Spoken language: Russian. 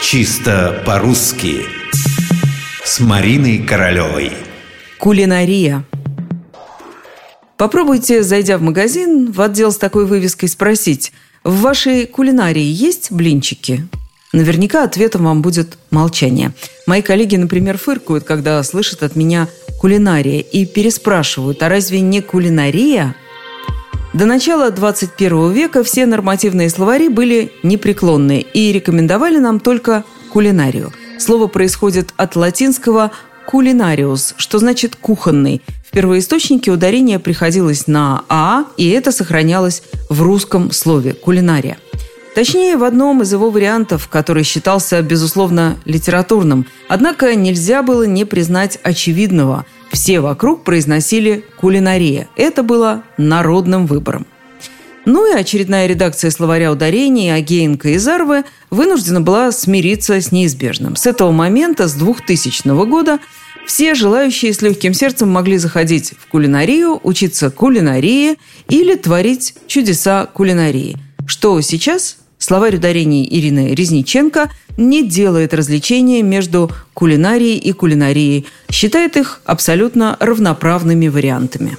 Чисто по-русски С Мариной Королевой Кулинария Попробуйте, зайдя в магазин, в отдел с такой вывеской спросить В вашей кулинарии есть блинчики? Наверняка ответом вам будет молчание. Мои коллеги, например, фыркают, когда слышат от меня кулинария и переспрашивают, а разве не кулинария – до начала 21 века все нормативные словари были непреклонные и рекомендовали нам только кулинарию. Слово происходит от латинского «кулинариус», что значит «кухонный». В первоисточнике ударение приходилось на «а», и это сохранялось в русском слове «кулинария». Точнее, в одном из его вариантов, который считался, безусловно, литературным. Однако нельзя было не признать очевидного – все вокруг произносили «кулинария». Это было народным выбором. Ну и очередная редакция словаря ударений Агеенко и Зарвы вынуждена была смириться с неизбежным. С этого момента, с 2000 года, все желающие с легким сердцем могли заходить в кулинарию, учиться кулинарии или творить чудеса кулинарии. Что сейчас Словарь ударений Ирины Резниченко не делает различения между кулинарией и кулинарией, считает их абсолютно равноправными вариантами.